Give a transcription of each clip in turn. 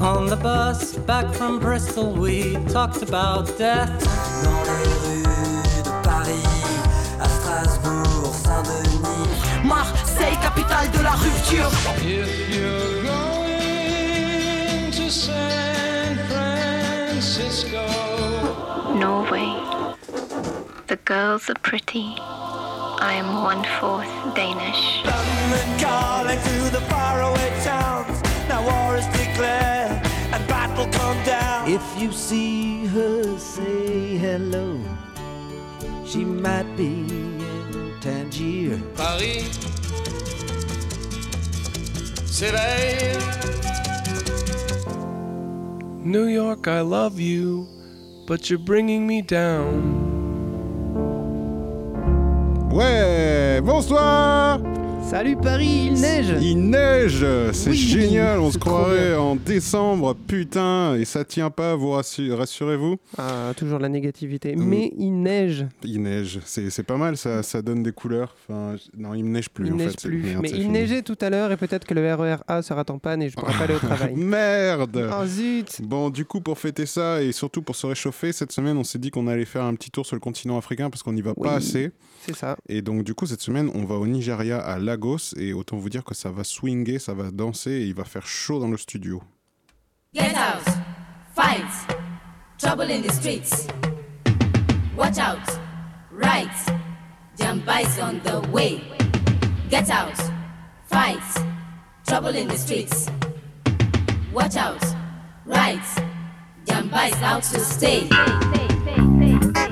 On the bus back from Bristol, we talked about death. Dans les rues de Paris, à Strasbourg, Saint-Denis. Marseille, capitale de la rupture. If you're going to San Francisco, Norway. The girls are pretty. I am one fourth Danish. London calling to the faraway towns. Now war is declared and battle come down. If you see her, say hello. She might be in Tangier. Paris s'éveille. New York, I love you, but you're bringing me down. Ouais, bonsoir Salut Paris, il neige Il neige C'est Oui, génial, on se croirait en décembre, putain, et ça tient pas, vous rassu- rassurez-vous. Ah, toujours la négativité. Mais il neige. Il neige, c'est c'est pas mal, ça, ça donne des couleurs. Enfin, non, il me neige plus il en neige fait. plus. merde, Mais il fini. neigeait tout à l'heure et peut-être que le RER A sera en panne et je pourrai pas aller au travail. Merde Oh zut Bon, du coup, pour fêter ça et surtout pour se réchauffer, cette semaine, on s'est dit qu'on allait faire un petit tour sur le continent africain parce qu'on n'y va Oui. pas assez. C'est ça. Et donc, du coup, cette semaine, on va au Nigeria, à Lagos, et autant vous dire que ça va swinger, ça va danser, et il va faire chaud dans le studio. Get out, fight, trouble in the streets. Watch out, right, is on the way. Get out, fight, trouble in the streets. Watch out, right, is out to stay. Ige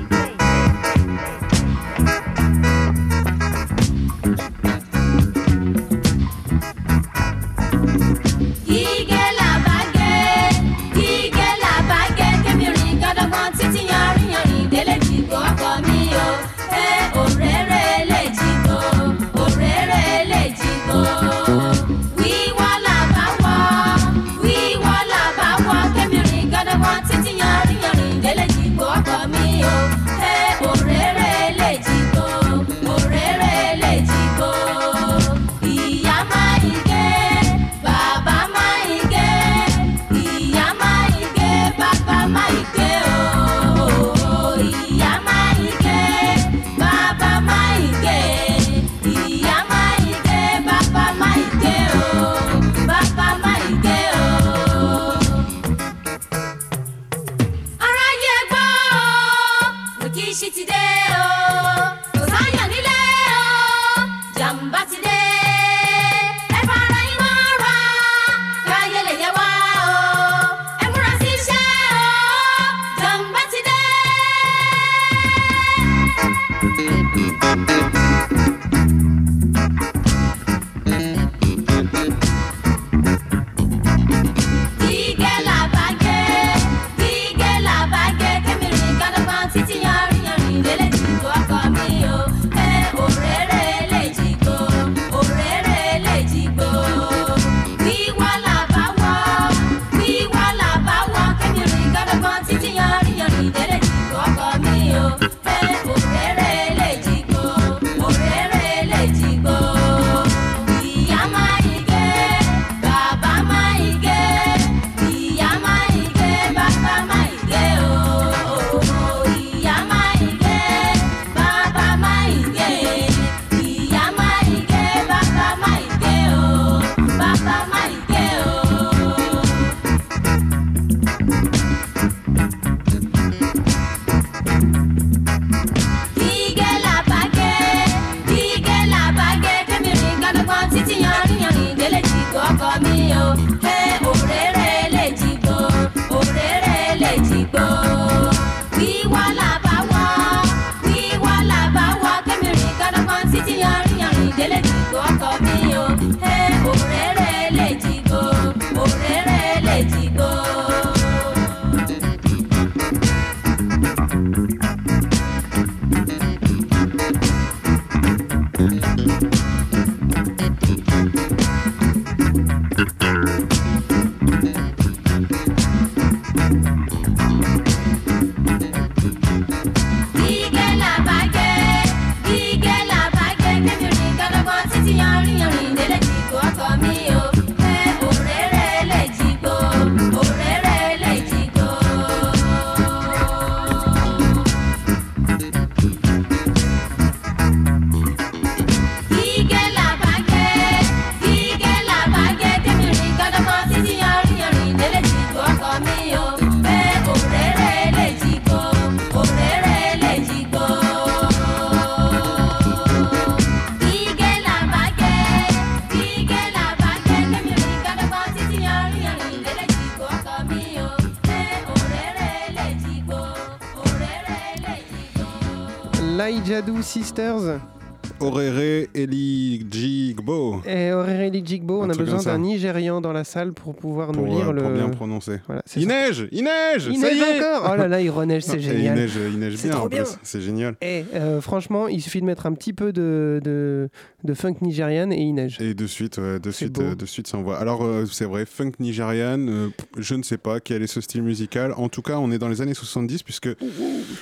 My Jadoo Sisters. Orere Eligbo. et Aureli Jigbo. Un On a besoin d'un Nigérian dans la salle pour pouvoir Pour, nous lire euh, le. pour bien prononcer. Voilà, Il neige Il neige Il Ça y neige est encore Oh là là, il reneige, c'est génial. Il neige, il neige bien trop en bien. plus. C'est génial. Et euh, franchement, il suffit de mettre un petit peu de, de, de funk nigériane et il neige. Et de suite, ouais, de suite, euh, de suite, ça envoie. Alors, euh, c'est vrai, funk nigériane, euh, je ne sais pas quel est ce style musical. En tout cas, on est dans les années 70, puisque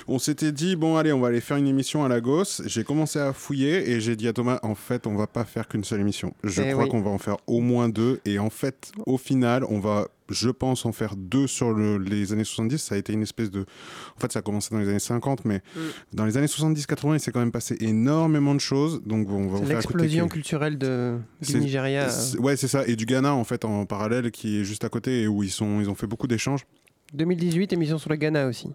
on s'était dit, bon, allez, on va aller faire une émission à Lagos. J'ai commencé à fouiller et j'ai dit à Thomas, en fait, on va pas faire qu'une seule émission. Je Eh crois oui. qu'on va en faire au moins deux. Et en fait, au final, on va, je pense, en faire deux sur le- les années 70. Ça a été une espèce de. En fait, ça a commencé dans les années 50, mais Mm. dans les années 70-80, il s'est quand même passé énormément de choses. Donc, on va vous faire l'explosion culturelle de, du Nigeria. Ouais, c'est ça. Et du Ghana, en fait, en parallèle, qui est juste à côté et où ils, sont, ils ont fait beaucoup d'échanges. 2018, émission sur le Ghana aussi.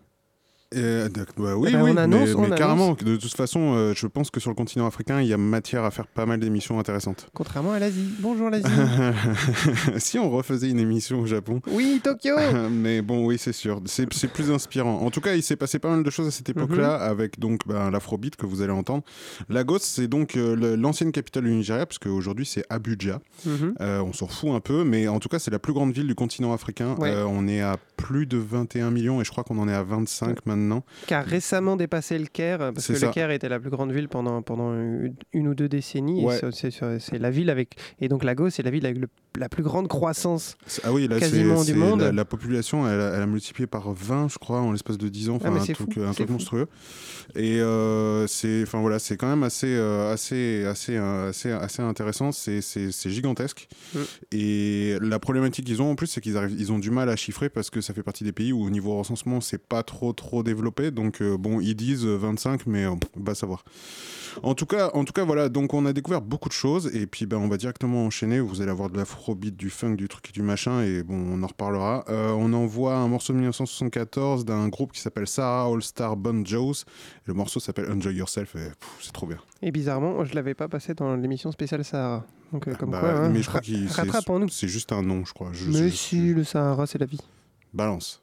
Euh, d'ac- bah oui, oui, on annonce, mais, on mais carrément. De toute façon, euh, je pense que sur le continent africain, il y a matière à faire pas mal d'émissions intéressantes. Contrairement à l'Asie. Bonjour l'Asie. si on refaisait une émission au Japon. oui, Tokyo mais bon, oui, c'est sûr. C'est plus inspirant. En tout cas, il s'est passé pas mal de choses à cette époque-là, Mhm. avec donc ben, l'afrobeat que vous allez entendre. Lagos, c'est donc euh, l'ancienne capitale du Nigeria, parce qu'aujourd'hui, c'est Abuja. Mhm. Euh, on s'en fout un peu, mais en tout cas, c'est la plus grande ville du continent africain. Ouais. On est à plus de 21 millions et je crois qu'on en est à 25 maintenant. Qui a récemment dépassé le Caire, parce C'est que ça. le Caire était la plus grande ville pendant, pendant une, une ou deux décennies. et Ouais. c'est- la ville avec. Et donc Lagos, c'est la ville avec le- la plus grande croissance. Ah oui, là, Quasiment du monde. La, la population, elle, a- elle a multiplié par 20, je crois, en l'espace de 10 ans. Ah, Enfin, un truc, fou, un truc fou. monstrueux. Et euh, c'est, voilà, quand même assez, euh, assez, assez, euh, assez, assez intéressant. C'est, gigantesque. Mm. Et la problématique qu'ils ont en plus, c'est qu'ils ils ont du mal à chiffrer parce que ça fait partie des pays où au niveau recensement, c'est pas trop, trop développé. Donc euh, bon, ils disent 25, mais euh, va savoir. En tout cas, en tout cas, voilà. Donc, on a découvert beaucoup de choses, et puis, ben, on va directement enchaîner. Vous allez avoir de l'afrobeat, du funk, du truc et du machin, et bon, on en reparlera. Euh, on envoie un morceau de 1974 d'un groupe qui s'appelle Sarah All Star Bon Joes. Le morceau s'appelle Enjoy Yourself, et c'est trop bien. Et bizarrement, je l'avais pas passé dans l'émission spéciale Sahara. Donc, euh, comme Bah, quoi, hein, mais je crois qu'il c'est- rattrape-nous. c'est juste un nom, je crois. Je, Mais je- si, le Sahara, c'est la vie. Balance.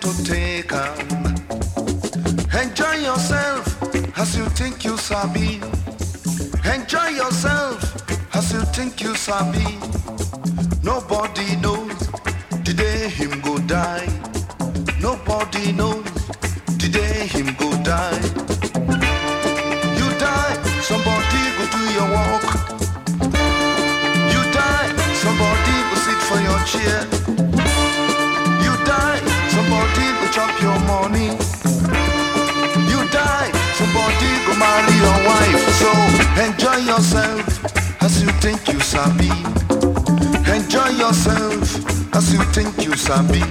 to take on. Enjoy yourself as you think you sabi. Enjoy yourself as you think you sabi. Nobody knows the day him go die. Nobody knows So enjoy yourself as you think you sabi. Enjoy yourself as you think you sabi.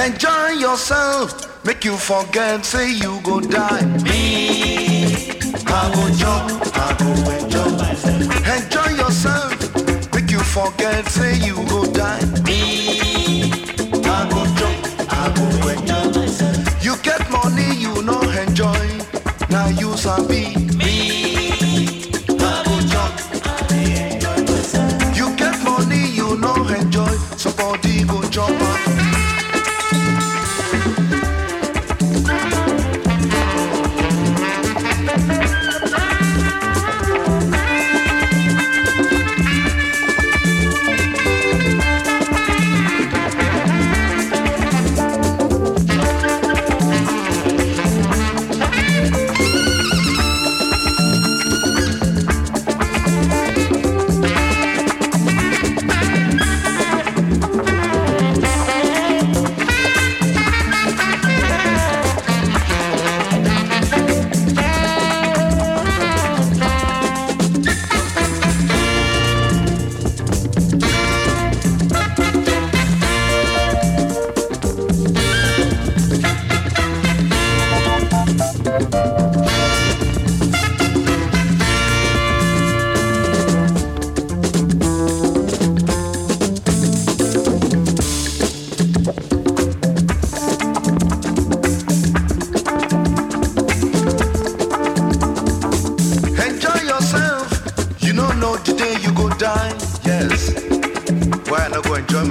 Enjoy yourself, make you forget, say you go die. Me, I go jump, I go enjoy myself. Enjoy yourself, make you forget, say you go die. Me, I go jump, I go enjoy myself. You get money, you no enjoy, now you sabi.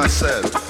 myself.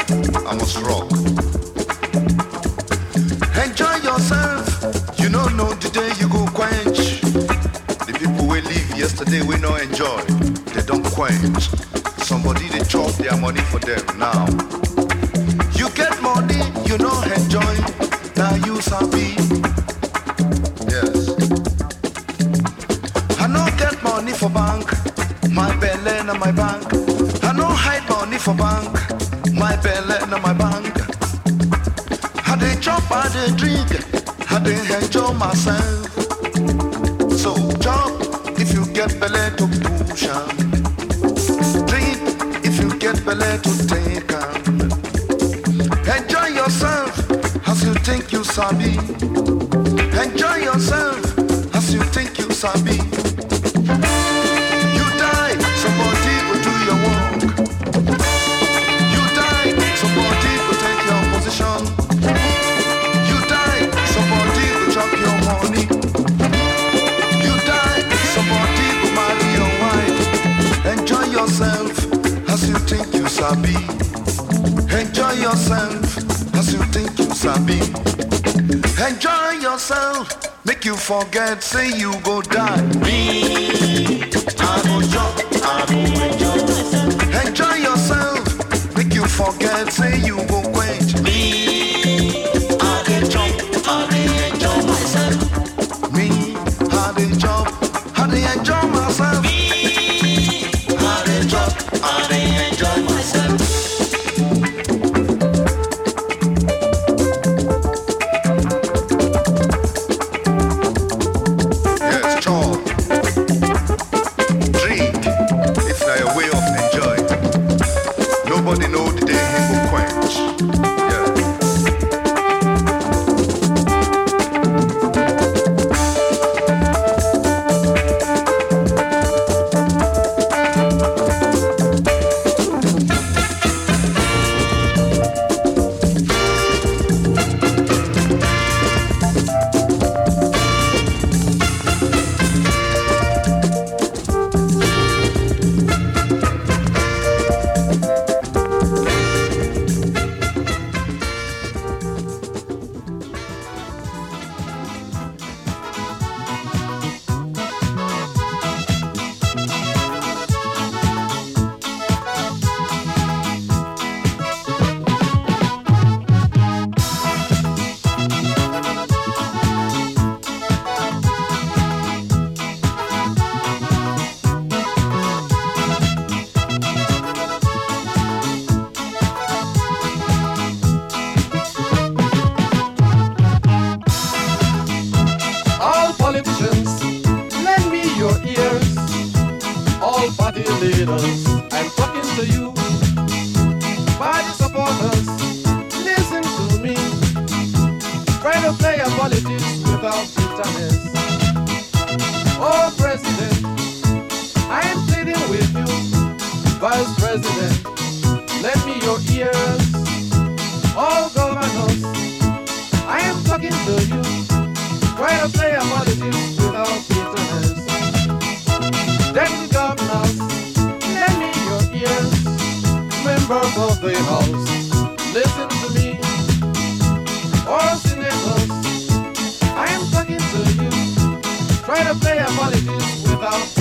see you as president. Lend me your ears, oh, all governors. I am talking to you. Try to play a politics without bitterness. Deputy governors, lend me your ears. Members of the House, listen to me. All senators, I am talking to you. Try to play a politics without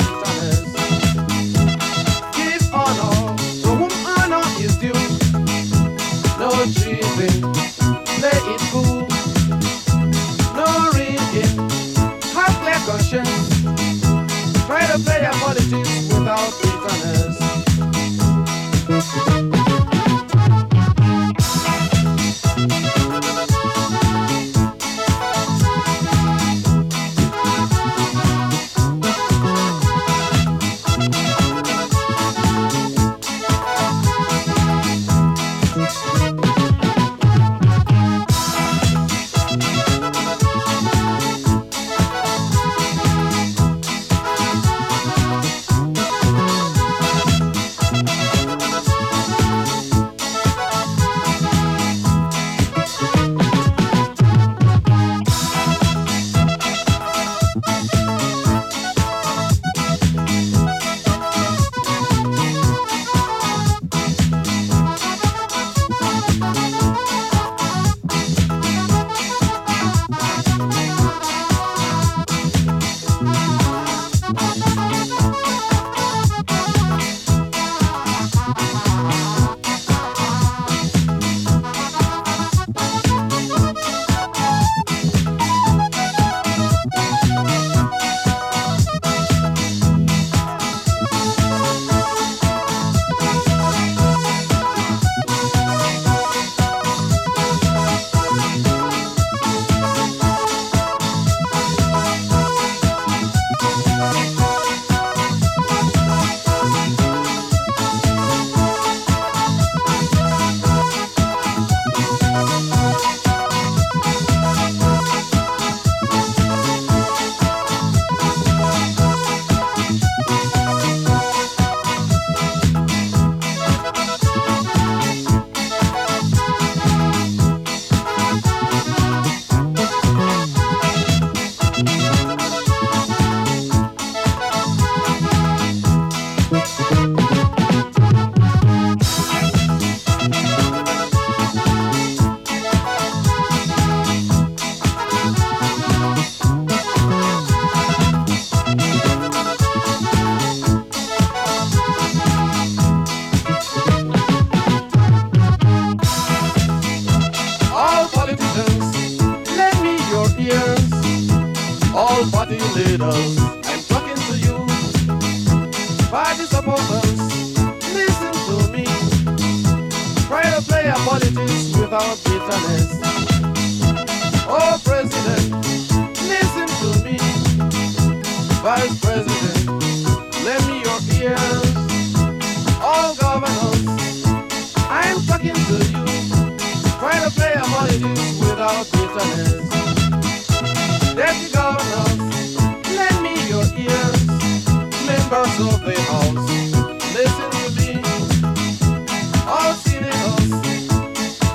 say that money. I'm talking to you. Party supporters, listen to me. Try to play without bitterness. Oh, President, listen to me. Vice President, lend me your ears. All governors, I'm talking to you. Try to play without bitterness. Members of the House, listen to me. All senators,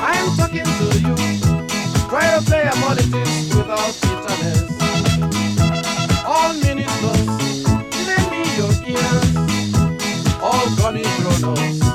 I'm talking to you. Try to play our politics without bitterness. All ministers, lend me your ears. All commissioners, listen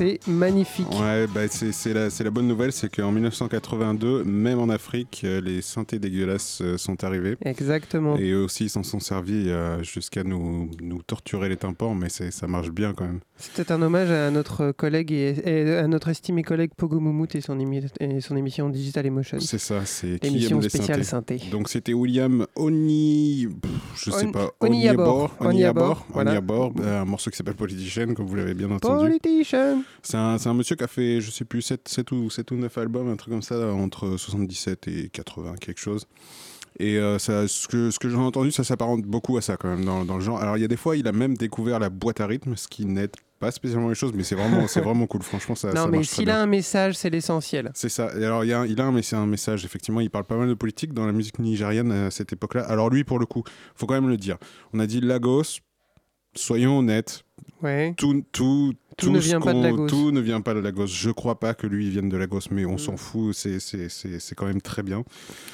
c'est magnifique. Ouais, bah, c'est la, bonne nouvelle, c'est qu'en 1982, même en Afrique, euh, les synthés dégueulasses euh, sont arrivés. Exactement. Et eux aussi, ils s'en sont servis euh, jusqu'à nous, nous torturer les tympans, mais ça marche bien quand même. C'était un hommage à notre collègue et, et à notre estimé collègue Pogo Moumout et son, émi- et son émission Digital Emotion. C'est ça, c'est qui Émission aime les spéciale synthé. Donc c'était William Oni... pff, Je sais pas. Oniabor. Oniabor. Oniabor, voilà. Oniabor, euh, un morceau qui s'appelle Politician, comme vous l'avez bien entendu. Politician C'est un, c'est un monsieur qui a fait, je sais plus, 7, 7 ou, 7 ou 9 albums, un truc comme ça, entre 77 et 80, quelque chose. Et euh, ça, ce que, ce que j'en ai entendu, ça s'apparente beaucoup à ça quand même dans, dans le genre. Alors il y a des fois, il a même découvert la boîte à rythme, ce qui n'aide pas spécialement les choses, mais c'est vraiment, c'est vraiment cool. Franchement, ça, Non, ça mais s'il bien. a un message, c'est l'essentiel. C'est ça. Et alors, il, y a un, il a un, mais c'est un message, effectivement. Il parle pas mal de politique dans la musique nigériane à cette époque-là. Alors, lui, pour le coup, faut quand même le dire. On a dit Lagos, soyons honnêtes. Ouais. Tout, tout, Tout ne vient pas de Lagos. Tout ne vient pas de Lagos. Je crois pas que lui il vienne de Lagos, mais Mm. on s'en fout. C'est- quand même très bien.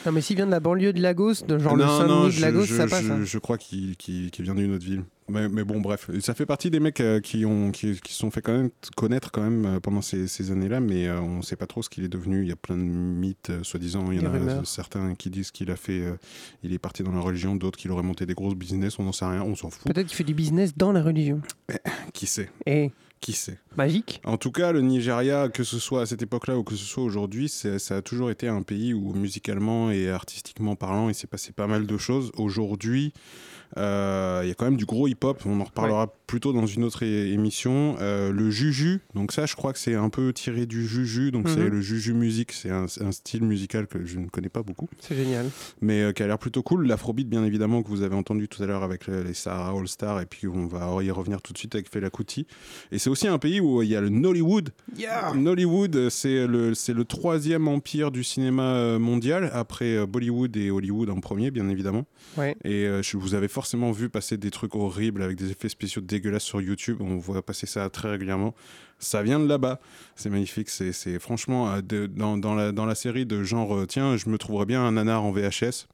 Non, mais s'il vient de la banlieue de Lagos, de genre le non, je, de Lagos, je- ça passe. je- hein. je crois qu'il vient d'une autre ville. Mais, mais bon, bref, ça fait partie des mecs euh, qui ont qui, qui se sont fait quand même connaître quand même euh, pendant ces, ces années-là, mais euh, on ne sait pas trop ce qu'il est devenu. Il y a plein de mythes, soi-disant. Il y en a certains qui disent qu'il a fait, il est parti dans la religion, d'autres qu'il aurait monté des grosses business. On n'en sait rien, on s'en fout. Peut-être qu'il fait du business dans la religion. Qui sait? Et Qui sait magique. En tout cas, le Nigeria, que ce soit à cette époque-là ou que ce soit aujourd'hui, ça a toujours été un pays où musicalement et artistiquement parlant, il s'est passé pas mal de choses. Aujourd'hui, euh, il y a quand même du gros hip-hop. On en reparlera plus tôt dans une autre émission. Euh, le Juju, donc ça, je crois que c'est un peu tiré du Juju. Donc c'est Mhm. le Juju musique. C'est un, un style musical que je ne connais pas beaucoup, C'est génial. mais euh, qui a l'air plutôt cool. L'afrobeat, bien évidemment, que vous avez entendu tout à l'heure avec le- les Sahara All Star, et puis on va y revenir tout de suite avec Fela Kuti. Et c'est aussi un pays où il y a le Nollywood. Nollywood, c'est le, c'est le troisième empire du cinéma mondial, après Bollywood et Hollywood en premier, bien évidemment. Ouais. Et je- vous avez forcément vu passer des trucs horribles avec des effets spéciaux dégueulasses sur YouTube. On voit passer ça très régulièrement. Ça vient de là-bas. C'est magnifique. C'est franchement euh, de- dans, dans la, dans la série de genre, euh, tiens, je me trouverais bien un nanar en VHS.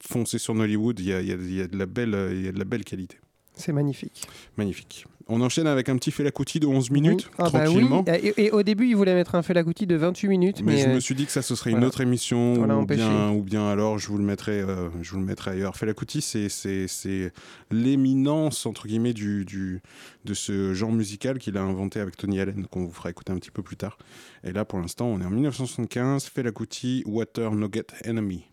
Foncez sur Nollywood, il y a, y a de la belle, euh, il y a de la belle qualité. C'est magnifique. Magnifique. On enchaîne avec un petit Fela Kuti de 11 minutes, Ah bah oui. tranquillement. Et, et au début, il voulait mettre un Fela Kuti de 28 minutes. Mais, Mais, je euh, me suis dit que ça, ce serait une autre émission, ou bien, ou bien alors je vous le mettrai, euh, je vous le mettrai ailleurs. Fela Kuti, c'est, l'éminence entre guillemets du, du, de ce genre musical qu'il a inventé avec Tony Allen, qu'on vous fera écouter un petit peu plus tard. Et là, pour l'instant, on est en 1975. Fela Kuti, Water Nugget Enemy.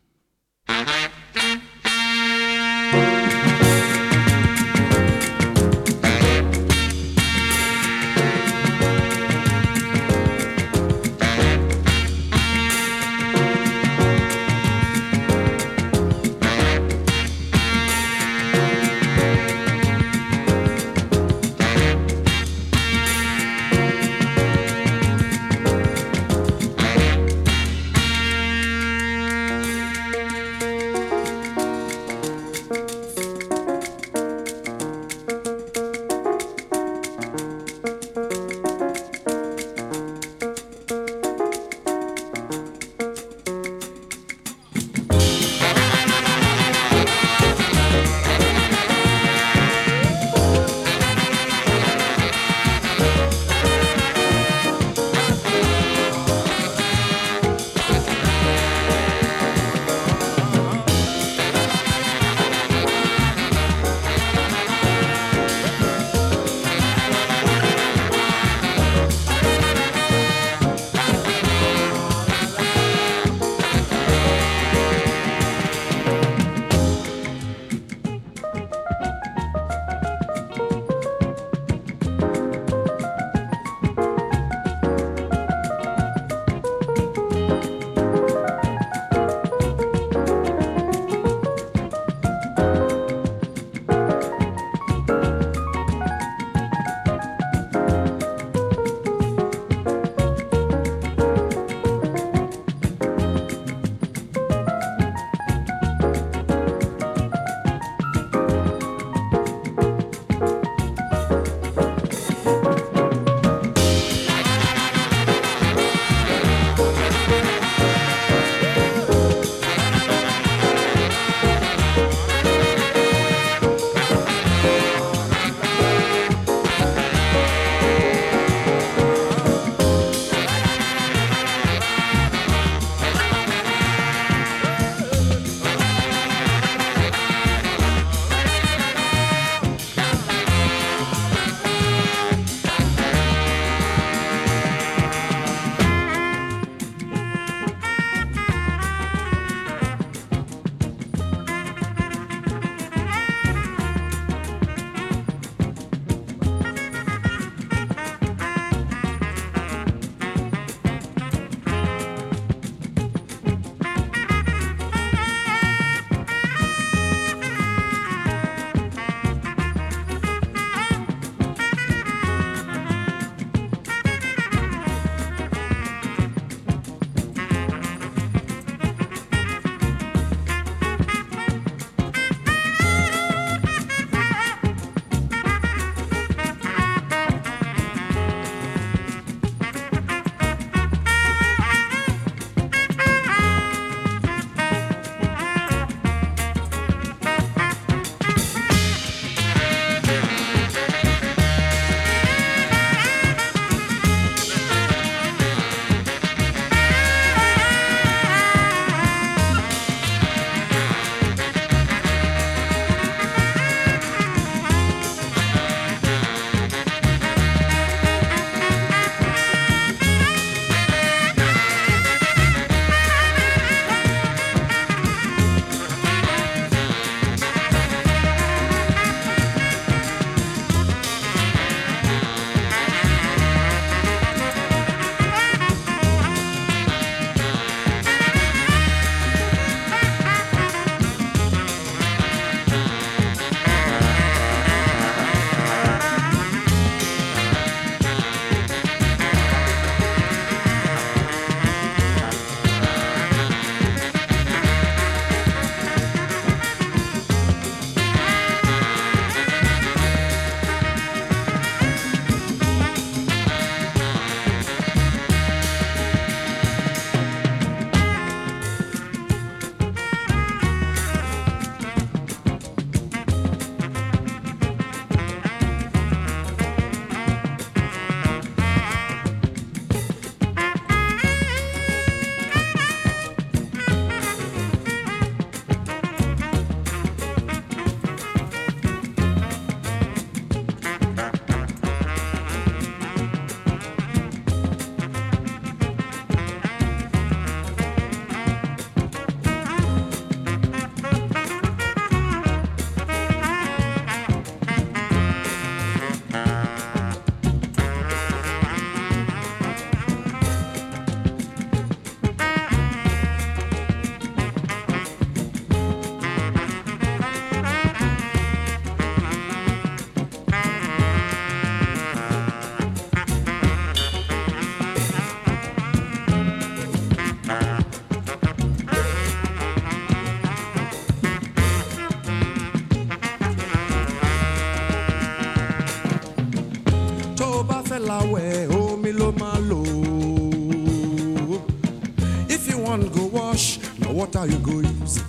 ka egoísmo.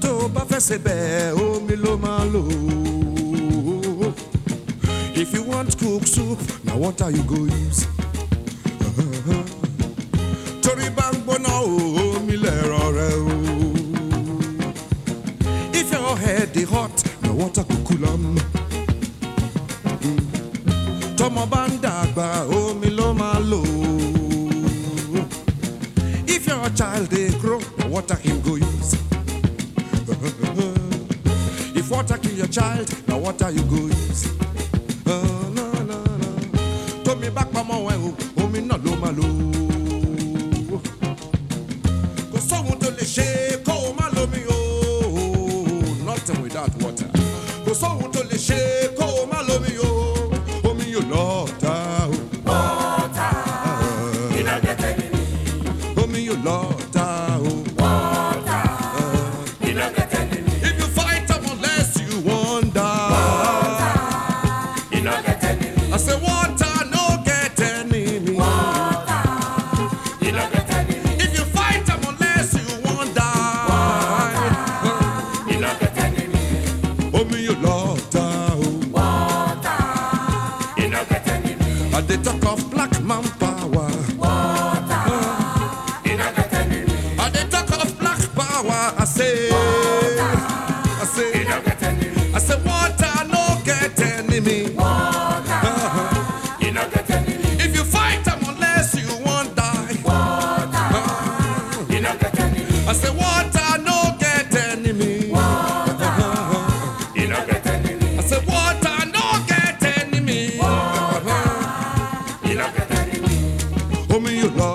Tó bá fẹ́ ṣe bẹ́ẹ̀ omi ló máa. If you want cook soup, now what are you go use. water him go use. if water kill your child, now water you go use. you.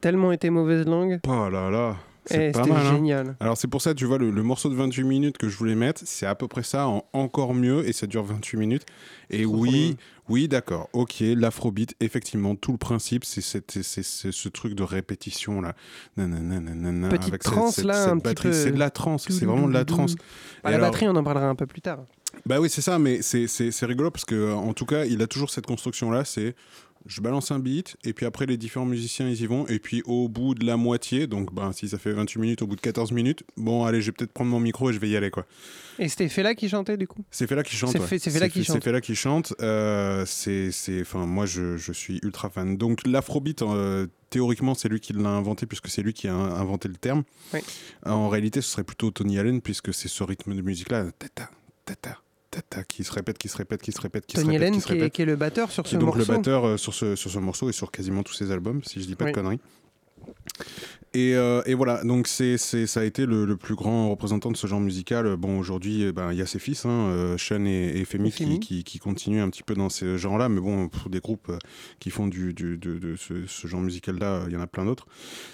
Tellement été mauvaise langue. Oh là là, c'est pas mal. hein. génial. Alors c'est pour ça, tu vois, le, le morceau de 28 minutes que je voulais mettre, c'est à peu près ça, en encore mieux, et ça dure 28 minutes. Et oui, oui, d'accord, ok, l'afrobeat, effectivement, tout le principe, c'est ce truc de répétition là. Nanana, nanana, Petite avec cette- trance, cette- là, cette un petit batterie. peu- C'est de la trance, c'est vraiment de la trance. Bah, la alors- batterie, on en parlera un peu plus tard. bah oui, c'est ça, mais c'est- rigolo parce que, en tout cas, il a toujours cette construction-là. C'est je balance un beat, et puis après, les différents musiciens, ils y vont, et puis au bout de la moitié, donc ben, si ça fait 28 minutes, au bout de 14 minutes, bon, allez, je vais peut-être prendre mon micro et je vais y aller, quoi. Et c'était Fela qui chantait du coup? C'est Fela qui chante. C'est ouais. Fela qui chante. C'est Fela qui chante. Euh, c'est, enfin, moi, je, je suis ultra fan. Donc, l'afrobeat, euh, théoriquement, c'est lui qui l'a inventé, puisque c'est lui qui a inventé le terme. Oui. En réalité, ce serait plutôt Tony Allen, puisque c'est ce rythme de musique-là, tata, tata, tata, qui se répète, qui se répète, qui se répète, qui Tony se répète, Allen qui est, le batteur sur ce donc morceau. le batteur euh, sur, ce, sur ce morceau et sur quasiment tous ses albums, si je dis pas Oui. de conneries. Et, euh, et voilà, donc c'est, ça a été le, le plus grand représentant de ce genre musical. Bon, aujourd'hui, eh ben, il y a ses fils, hein, euh, Sean et, et Femi, qui, qui, qui continuent un petit peu dans ce genre-là. Mais bon, pour des groupes euh, qui font du, du- de, de ce, ce genre musical-là, il y en a plein d'autres.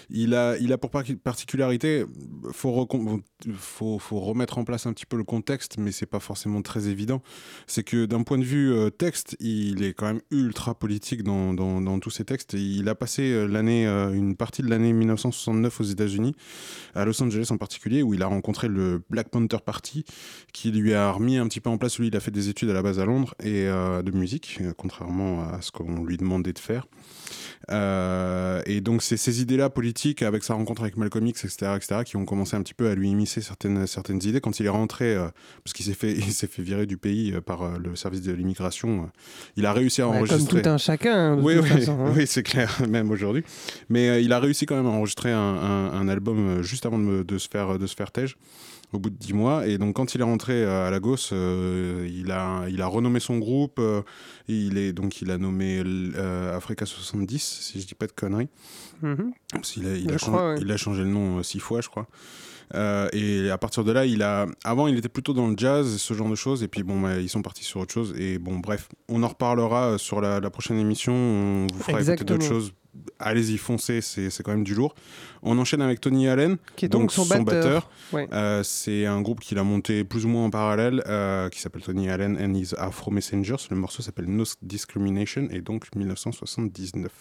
Il a, il a pour par- particularité, faut, recon- faut, faut remettre en place un petit peu le contexte, mais c'est pas forcément très évident. C'est que d'un point de vue euh, texte, il est quand même ultra politique dans, dans, dans tous ses textes. Il a passé l'année, euh, une partie de l'année 1969 aux États-Unis, à Los Angeles en particulier, où il a rencontré le Black Panther Party, qui lui a remis un petit peu en place. Lui, il a fait des études à la base à Londres et euh, de musique, euh, contrairement à ce qu'on lui demandait de faire. Euh, et donc c'est ces idées-là politiques, avec sa rencontre avec Malcolm X, etc., etc., qui ont commencé un petit peu à lui immiscer certaines, certaines idées. Quand il est rentré, euh, parce qu'il s'est fait, il fait virer du pays euh, par le service de l'immigration, il a réussi à enregistrer. Comme tout un chacun, hein, de Oui, toute oui, façon. hein. oui, c'est clair, même aujourd'hui. Mais il a réussi quand même à enregistrer un, un- un album juste avant de, me- de se faire de se faire tège au bout de 10 mois. Et donc, quand il est rentré euh, à Lagos, euh, il, a, il a renommé son groupe. euh, il, est, donc, il a nommé euh, Africa 70, si je dis pas de conneries. Mhm. A, il, a crois, changé, ouais. il a changé le nom euh, six fois, je crois. Et à partir de là, il a. Avant, il était plutôt dans le jazz, ce genre de choses. Et puis, bon, bah, ils sont partis sur autre chose. Et bon, bref, on en reparlera sur la, la prochaine émission. On vous fera écouter Exactement. d'autres choses. Allez-y, foncez, c'est c'est quand même du lourd. On enchaîne avec Tony Allen, Qui est donc son batteur. Ouais. Euh, c'est un groupe qu'il a monté plus ou moins en parallèle, euh, qui s'appelle Tony Allen and his Afro Messengers. Le morceau s'appelle No Discrimination et donc 1979.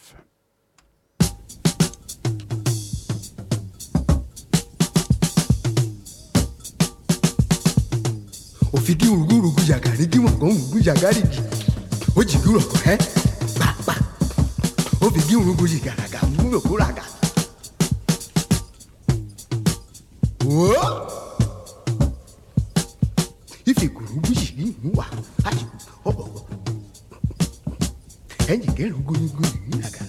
비기 울고 지가가 무며 고라가 오 이피 구루부지 이와 아이 어버 애니 개로 구루구 나가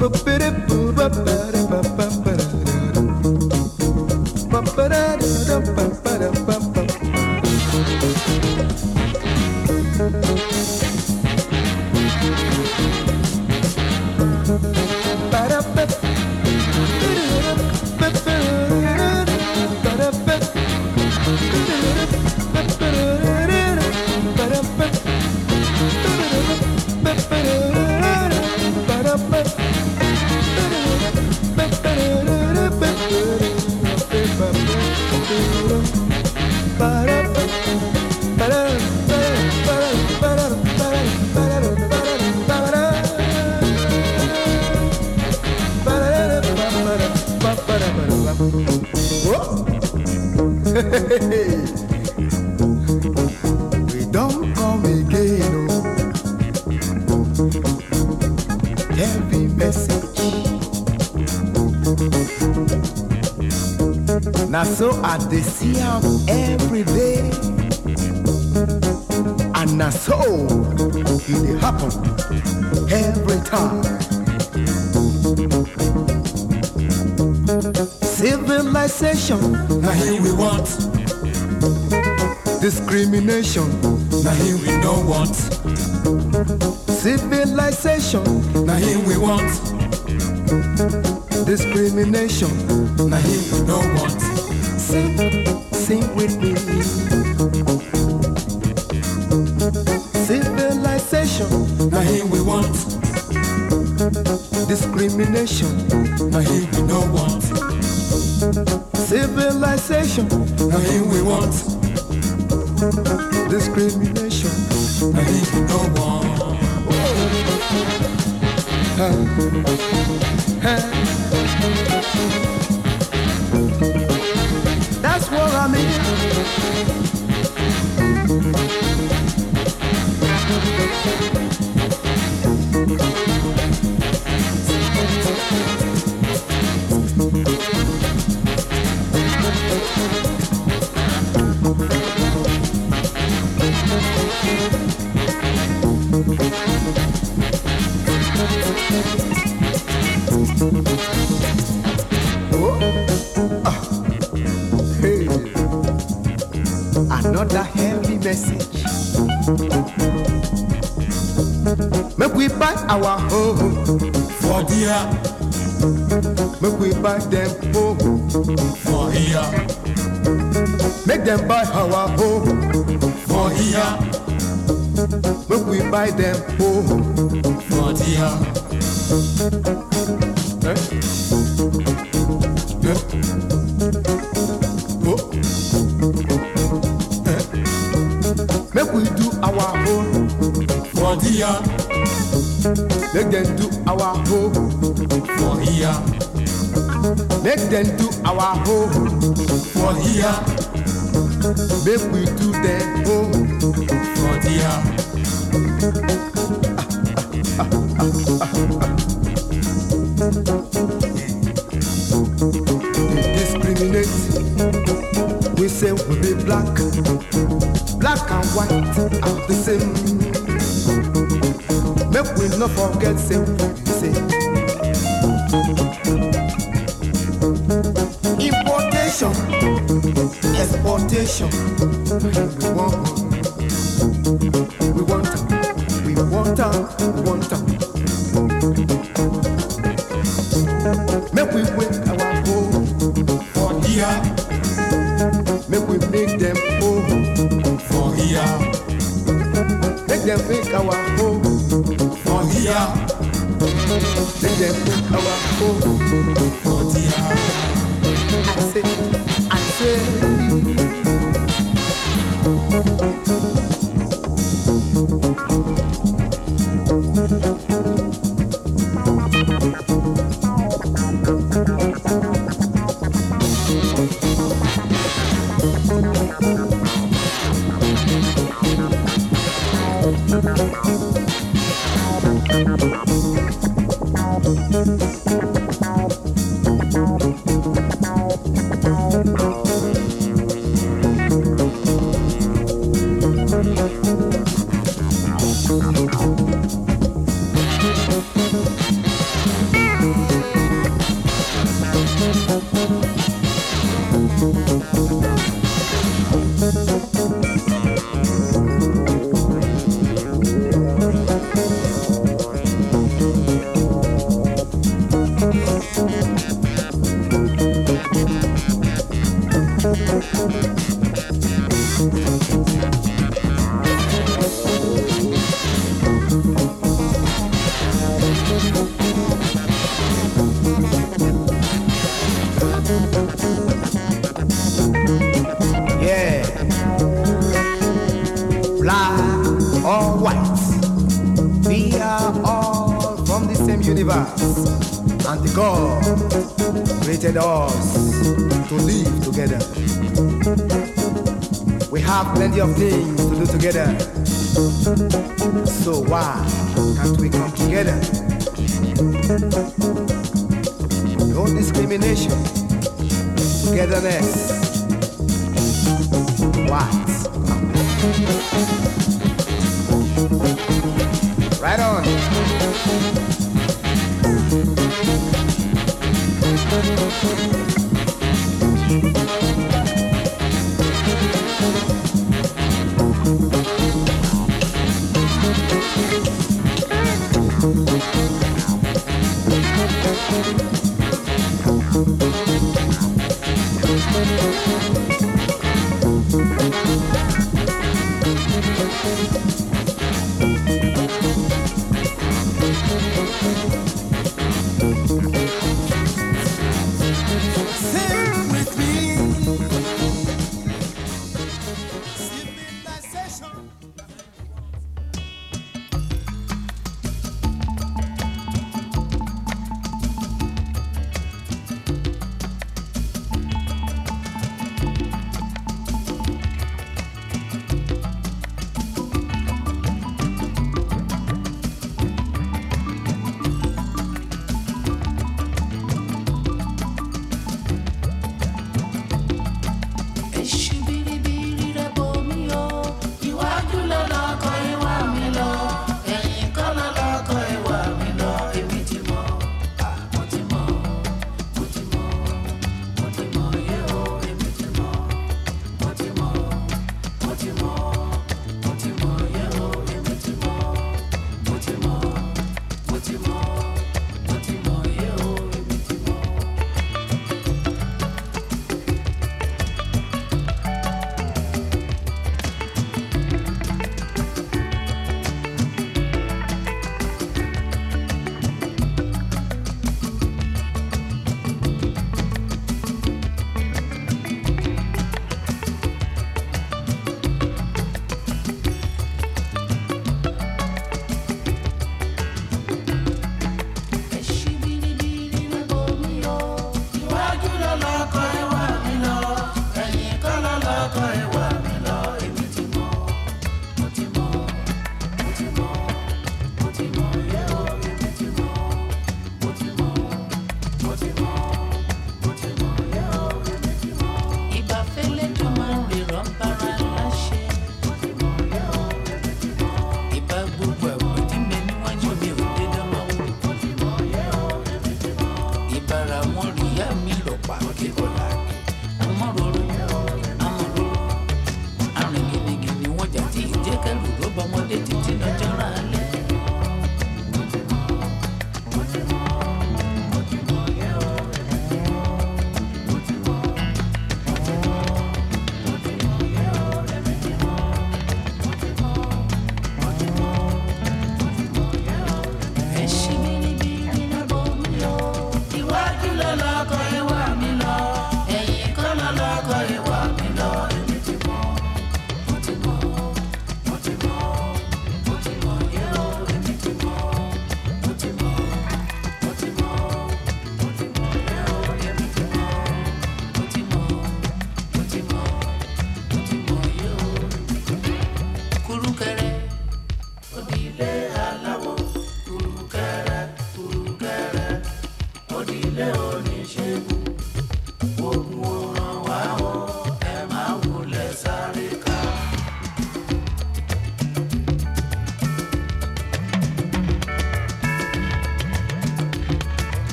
ba ba ba ba dey see am every day. And na so it happen every time. Civilization, now here we want. Discrimination, now here we no want. Civilization, na here we want. Discrimination, I we want discrimination. I mean, no one. That's what I mean. Our home for dear. Make we buy them home for here. Make them buy our home for here. Make we buy them home for dear. Eh? Them do our own for here. Make them do our own for here. Make we do them own for here. They discriminate. We say we be black, black and white Make we not forget say we say. Importation, exportation. We want, we want, we want, we want. Make we wake our home for here. Make we make them home for here. Make them make our home I say, I say. Yeah. Black or white, we are all from the same universe. And the God created us to live together. We have plenty of things to do together. So why can't we come together? No discrimination. Togetherness. What? Right on.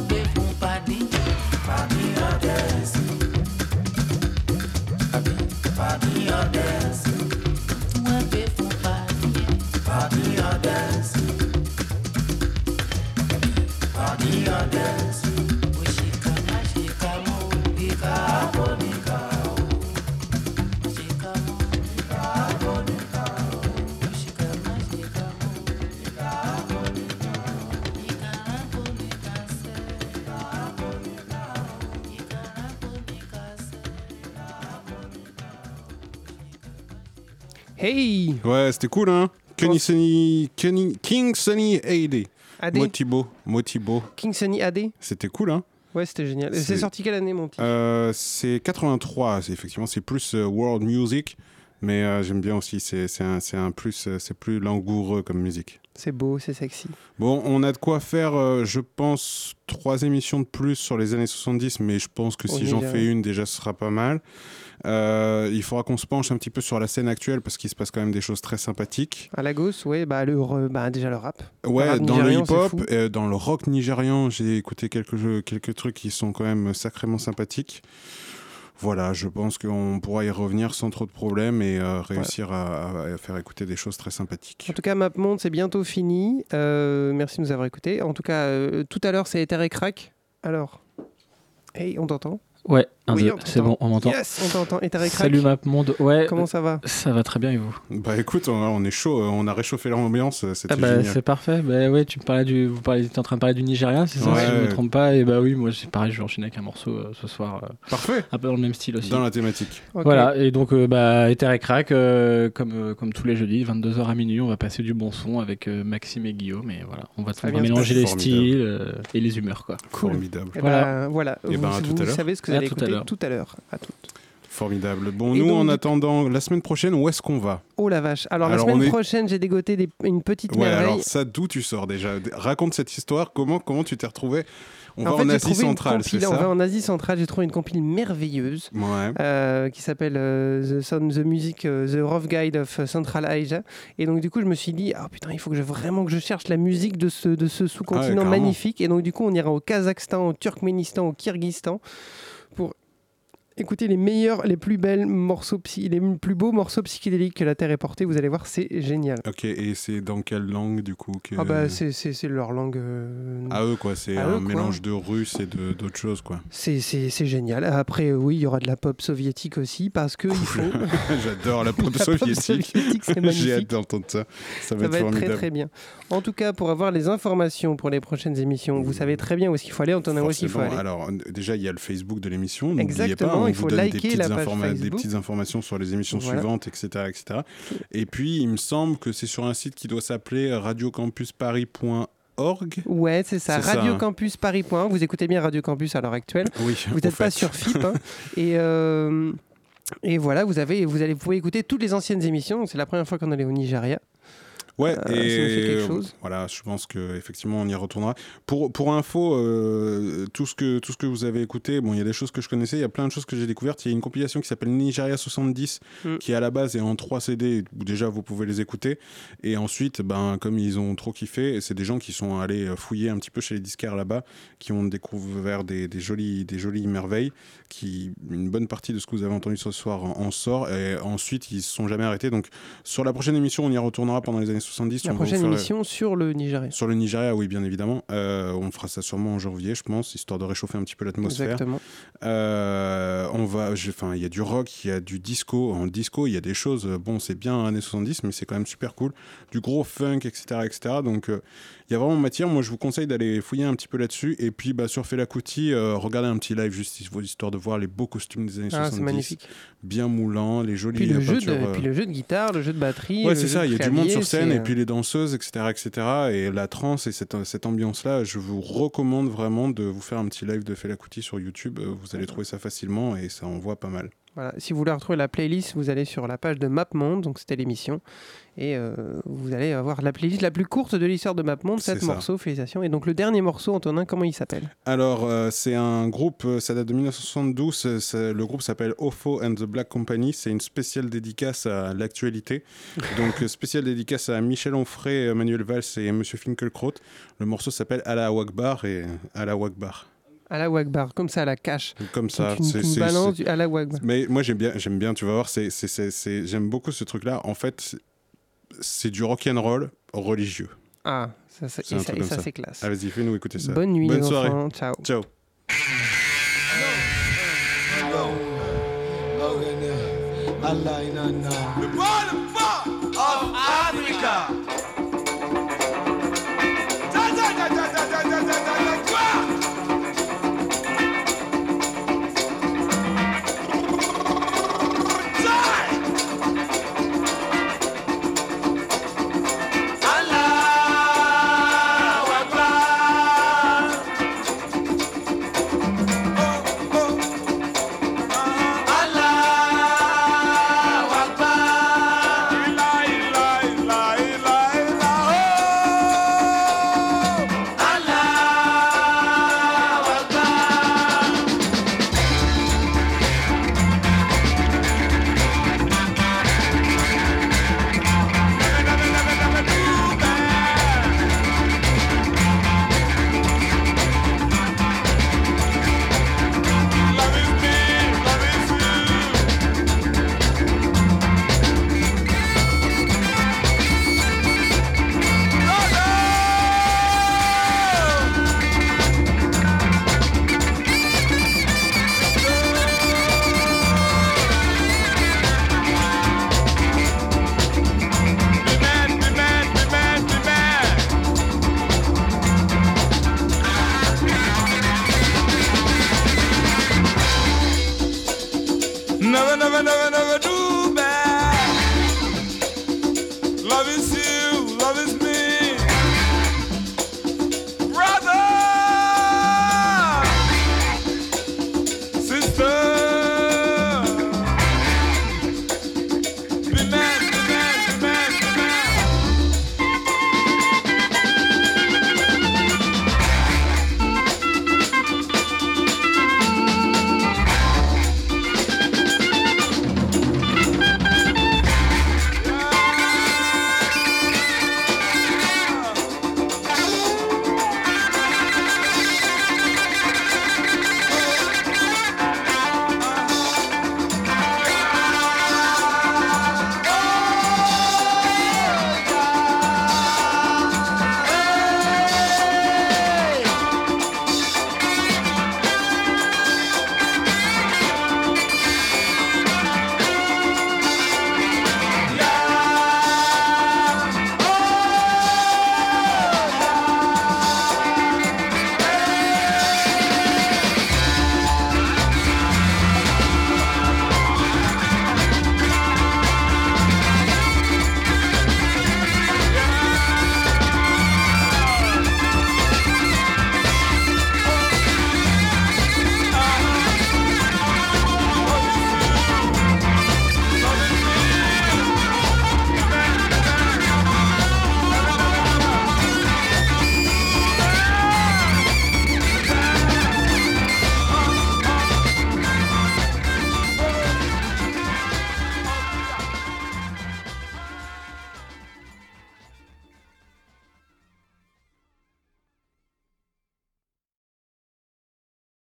what we've Ouais, c'était cool, hein Kenny Sunny, Kenny, King Sunny AD. AD. Motibo, Motibo. King Sunny AD C'était cool, hein Ouais, c'était génial. C'est- sorti quelle année, mon petit? Euh, c'est 83, c'est effectivement, c'est plus euh, world music, mais euh, j'aime bien aussi, c'est un, plus, c'est plus langoureux comme musique. C'est beau, c'est sexy. Bon, on a de quoi faire, je pense, trois émissions de plus sur les années 70, mais je pense que On si j'en fais une, déjà, ce sera pas mal. Euh, il faudra qu'on se penche un petit peu sur la scène actuelle parce qu'il se passe quand même des choses très sympathiques. À Lagos, ouais, bah, le, re- bah déjà le rap. Ouais, rap dans le nigérian, hip-hop, euh, dans le rock nigérian, j'ai écouté quelques, jeux- quelques trucs qui sont quand même sacrément sympathiques. Voilà, je pense qu'on pourra y revenir sans trop de problèmes et euh, réussir à, à faire écouter des choses très sympathiques. En tout cas, MapMonde, c'est bientôt fini. Euh, merci de nous avoir écoutés. En tout cas, euh, tout à l'heure, c'est Ether et Crack. Alors, hey, on t'entend? Ouais, Oui, deux, on c'est bon, on m'entend. Yes, on t'entend. Et Crack. Salut MapMonde, ouais. Comment ça va? Ça va très bien et vous? Bah écoute, on, on est chaud, on a réchauffé l'ambiance, c'était Ah bah, génial. c'est parfait. Bah ouais, tu me parlais du, vous parlez, étiez en train de parler du Nigeria, c'est ça Ouais. si je me trompe pas? Et bah oui, moi c'est pareil, je vais enchaîner avec un morceau euh, ce soir. euh, Parfait. Un peu dans le même style aussi. Dans la thématique. Voilà, et donc euh, bah Ether et Crack, euh, comme, euh, comme tous les jeudis, 22h à minuit, on va passer du bon son avec euh, Maxime et Guillaume. Et voilà, on va, bien. mélanger les Formidable. styles euh, et les humeurs quoi. Formidable. Eh Voilà. ben, voilà. Eh vous ben, à tout vous à l'heure. savez ce que vous allez tout l'heure. tout à l'heure. À toutes. Formidable. Bon, Et nous, donc, en attendant la semaine prochaine, où est-ce qu'on va? Oh la vache. Alors, Alors, la semaine est- prochaine, j'ai dégoté des- une petite Ouais, merveille. alors ça, d'où tu sors déjà? Raconte cette histoire, comment, comment tu t'es retrouvé On va en Asie centrale, c'est compile- On ça? va en Asie centrale. J'ai trouvé une compile merveilleuse. Ouais. euh, qui s'appelle euh, The Sound, The Music, euh, The Rough Guide of Central Asia. Et donc, du coup, je me suis dit, ah putain, il faut que je, vraiment que je cherche la musique de ce, de ce sous-continent Ah ouais, magnifique. Et donc, du coup, on ira au Kazakhstan, au Turkménistan, au Kyrgyzstan écouter les meilleurs, les plus belles morceaux, psy- les plus beaux morceaux psychédéliques que la Terre ait portés. Vous allez voir, c'est génial. Ok, et c'est dans quelle langue du coup que... Ah bah, c'est leur langue. euh, À eux quoi, c'est un eux, quoi. mélange de russe et d'autres choses quoi. C'est génial. Après, euh, oui, il y aura de la pop soviétique aussi, parce que il faut. J'adore la pop La soviétique. J'ai hâte d'entendre ça. Ça va Ça être va être très très bien. En tout cas, pour avoir les informations pour les prochaines émissions, vous savez très bien où est-ce qu'il faut aller, on en a où est-ce qu'il faut aller. Alors, déjà, il y a le Facebook de l'émission. N'oubliez Exactement, pas, on il vous faut donne des liker petites, la page des petites informations sur les émissions Voilà. suivantes, etc., etc. Et puis, il me semble que c'est sur un site qui doit s'appeler radiocampusparis.org. Ouais, c'est ça. C'est ça, Radio hein. Campus Paris. Vous écoutez bien Radio Campus à l'heure actuelle. Oui, Vous n'êtes pas sur FIP. hein. et, euh, et voilà, vous, avez, vous, allez, vous pouvez écouter toutes les anciennes émissions. C'est la première fois qu'on allait au Nigeria. Ouais, Euh, ça fait quelque chose. voilà, je pense que effectivement on y retournera. Pour pour info, euh, tout ce que tout ce que vous avez écouté, bon, il y a des choses que je connaissais, il y a plein de choses que j'ai découvertes. Il y a une compilation qui s'appelle Nigeria 70, Mm. qui à la base est en 3 CD où déjà vous pouvez les écouter. Et ensuite, ben comme ils ont trop kiffé, c'est des gens qui sont allés euh, fouiller un petit peu chez les disquaires là-bas, qui ont découvert des, des jolies des jolies merveilles. Qui une bonne partie de ce que vous avez entendu ce soir en, en sort. Et ensuite, ils se sont jamais arrêtés. Donc sur la prochaine émission, on y retournera pendant les années 70. La on va vous prochaine faire- émission sur le Nigeria. sur le Nigeria, oui, bien évidemment. Euh, on fera ça sûrement en janvier, je pense, histoire de réchauffer un petit peu l'atmosphère. Exactement. Euh, on va, j'ai- enfin, il y a du rock, il y a du disco. En disco, il y a des choses. Bon, c'est bien années 70, mais c'est quand même super cool. Du gros funk, etc., etc. Donc, euh, il y a vraiment matière. Moi, je vous conseille d'aller fouiller un petit peu là-dessus. Et puis, bah, sur Fela Kuti, euh, regardez un petit live juste histoire de voir les beaux costumes des années Ah, 70. c'est magnifique. Bien moulants, les jolies Puis le, jeu de, euh, puis le jeu de guitare, le jeu de batterie. Ouais, c'est ça, il y a du monde sur scène et euh, puis les danseuses, etc. etc. et la trance et cette, cette ambiance-là, je vous recommande vraiment de vous faire un petit live de Fela Kuti sur YouTube. euh, Vous allez trouver ça facilement et ça envoie pas mal. Voilà. Si vous voulez retrouver la playlist, vous allez sur la page de MapMonde, donc c'était l'émission, et euh, vous allez avoir la playlist la plus courte de l'histoire de MapMonde, C'est 7 ça. morceaux, félicitations. Et donc le dernier morceau, Antonin, comment il s'appelle? Alors, euh, c'est un groupe, euh, ça date de 1972. c'est- c'est- le groupe s'appelle Ofo and the Black Company. C'est une spéciale dédicace à l'actualité. Donc, spéciale dédicace à Michel Onfray, Manuel Valls et Monsieur Finkelkraut. Le morceau s'appelle Allah Wagbar et Wagbar. À la Wagbar, comme ça, à la cache. Comme ça. C'est- tu c'est- balances c'est- du à la Wagbar. Mais moi, j'aime bien, j'aime bien, tu vas voir, c'est, c'est, c'est- c'est- j'aime beaucoup ce truc-là. En fait, c'est- du rock'n'roll religieux. Ah, ça, ça, truc et comme ça, ça. c'est classe. Ah, vas-y, fais-nous écouter ça. Bonne nuit, Bonne soirée. enfants. Ciao. Ciao. Of Africa.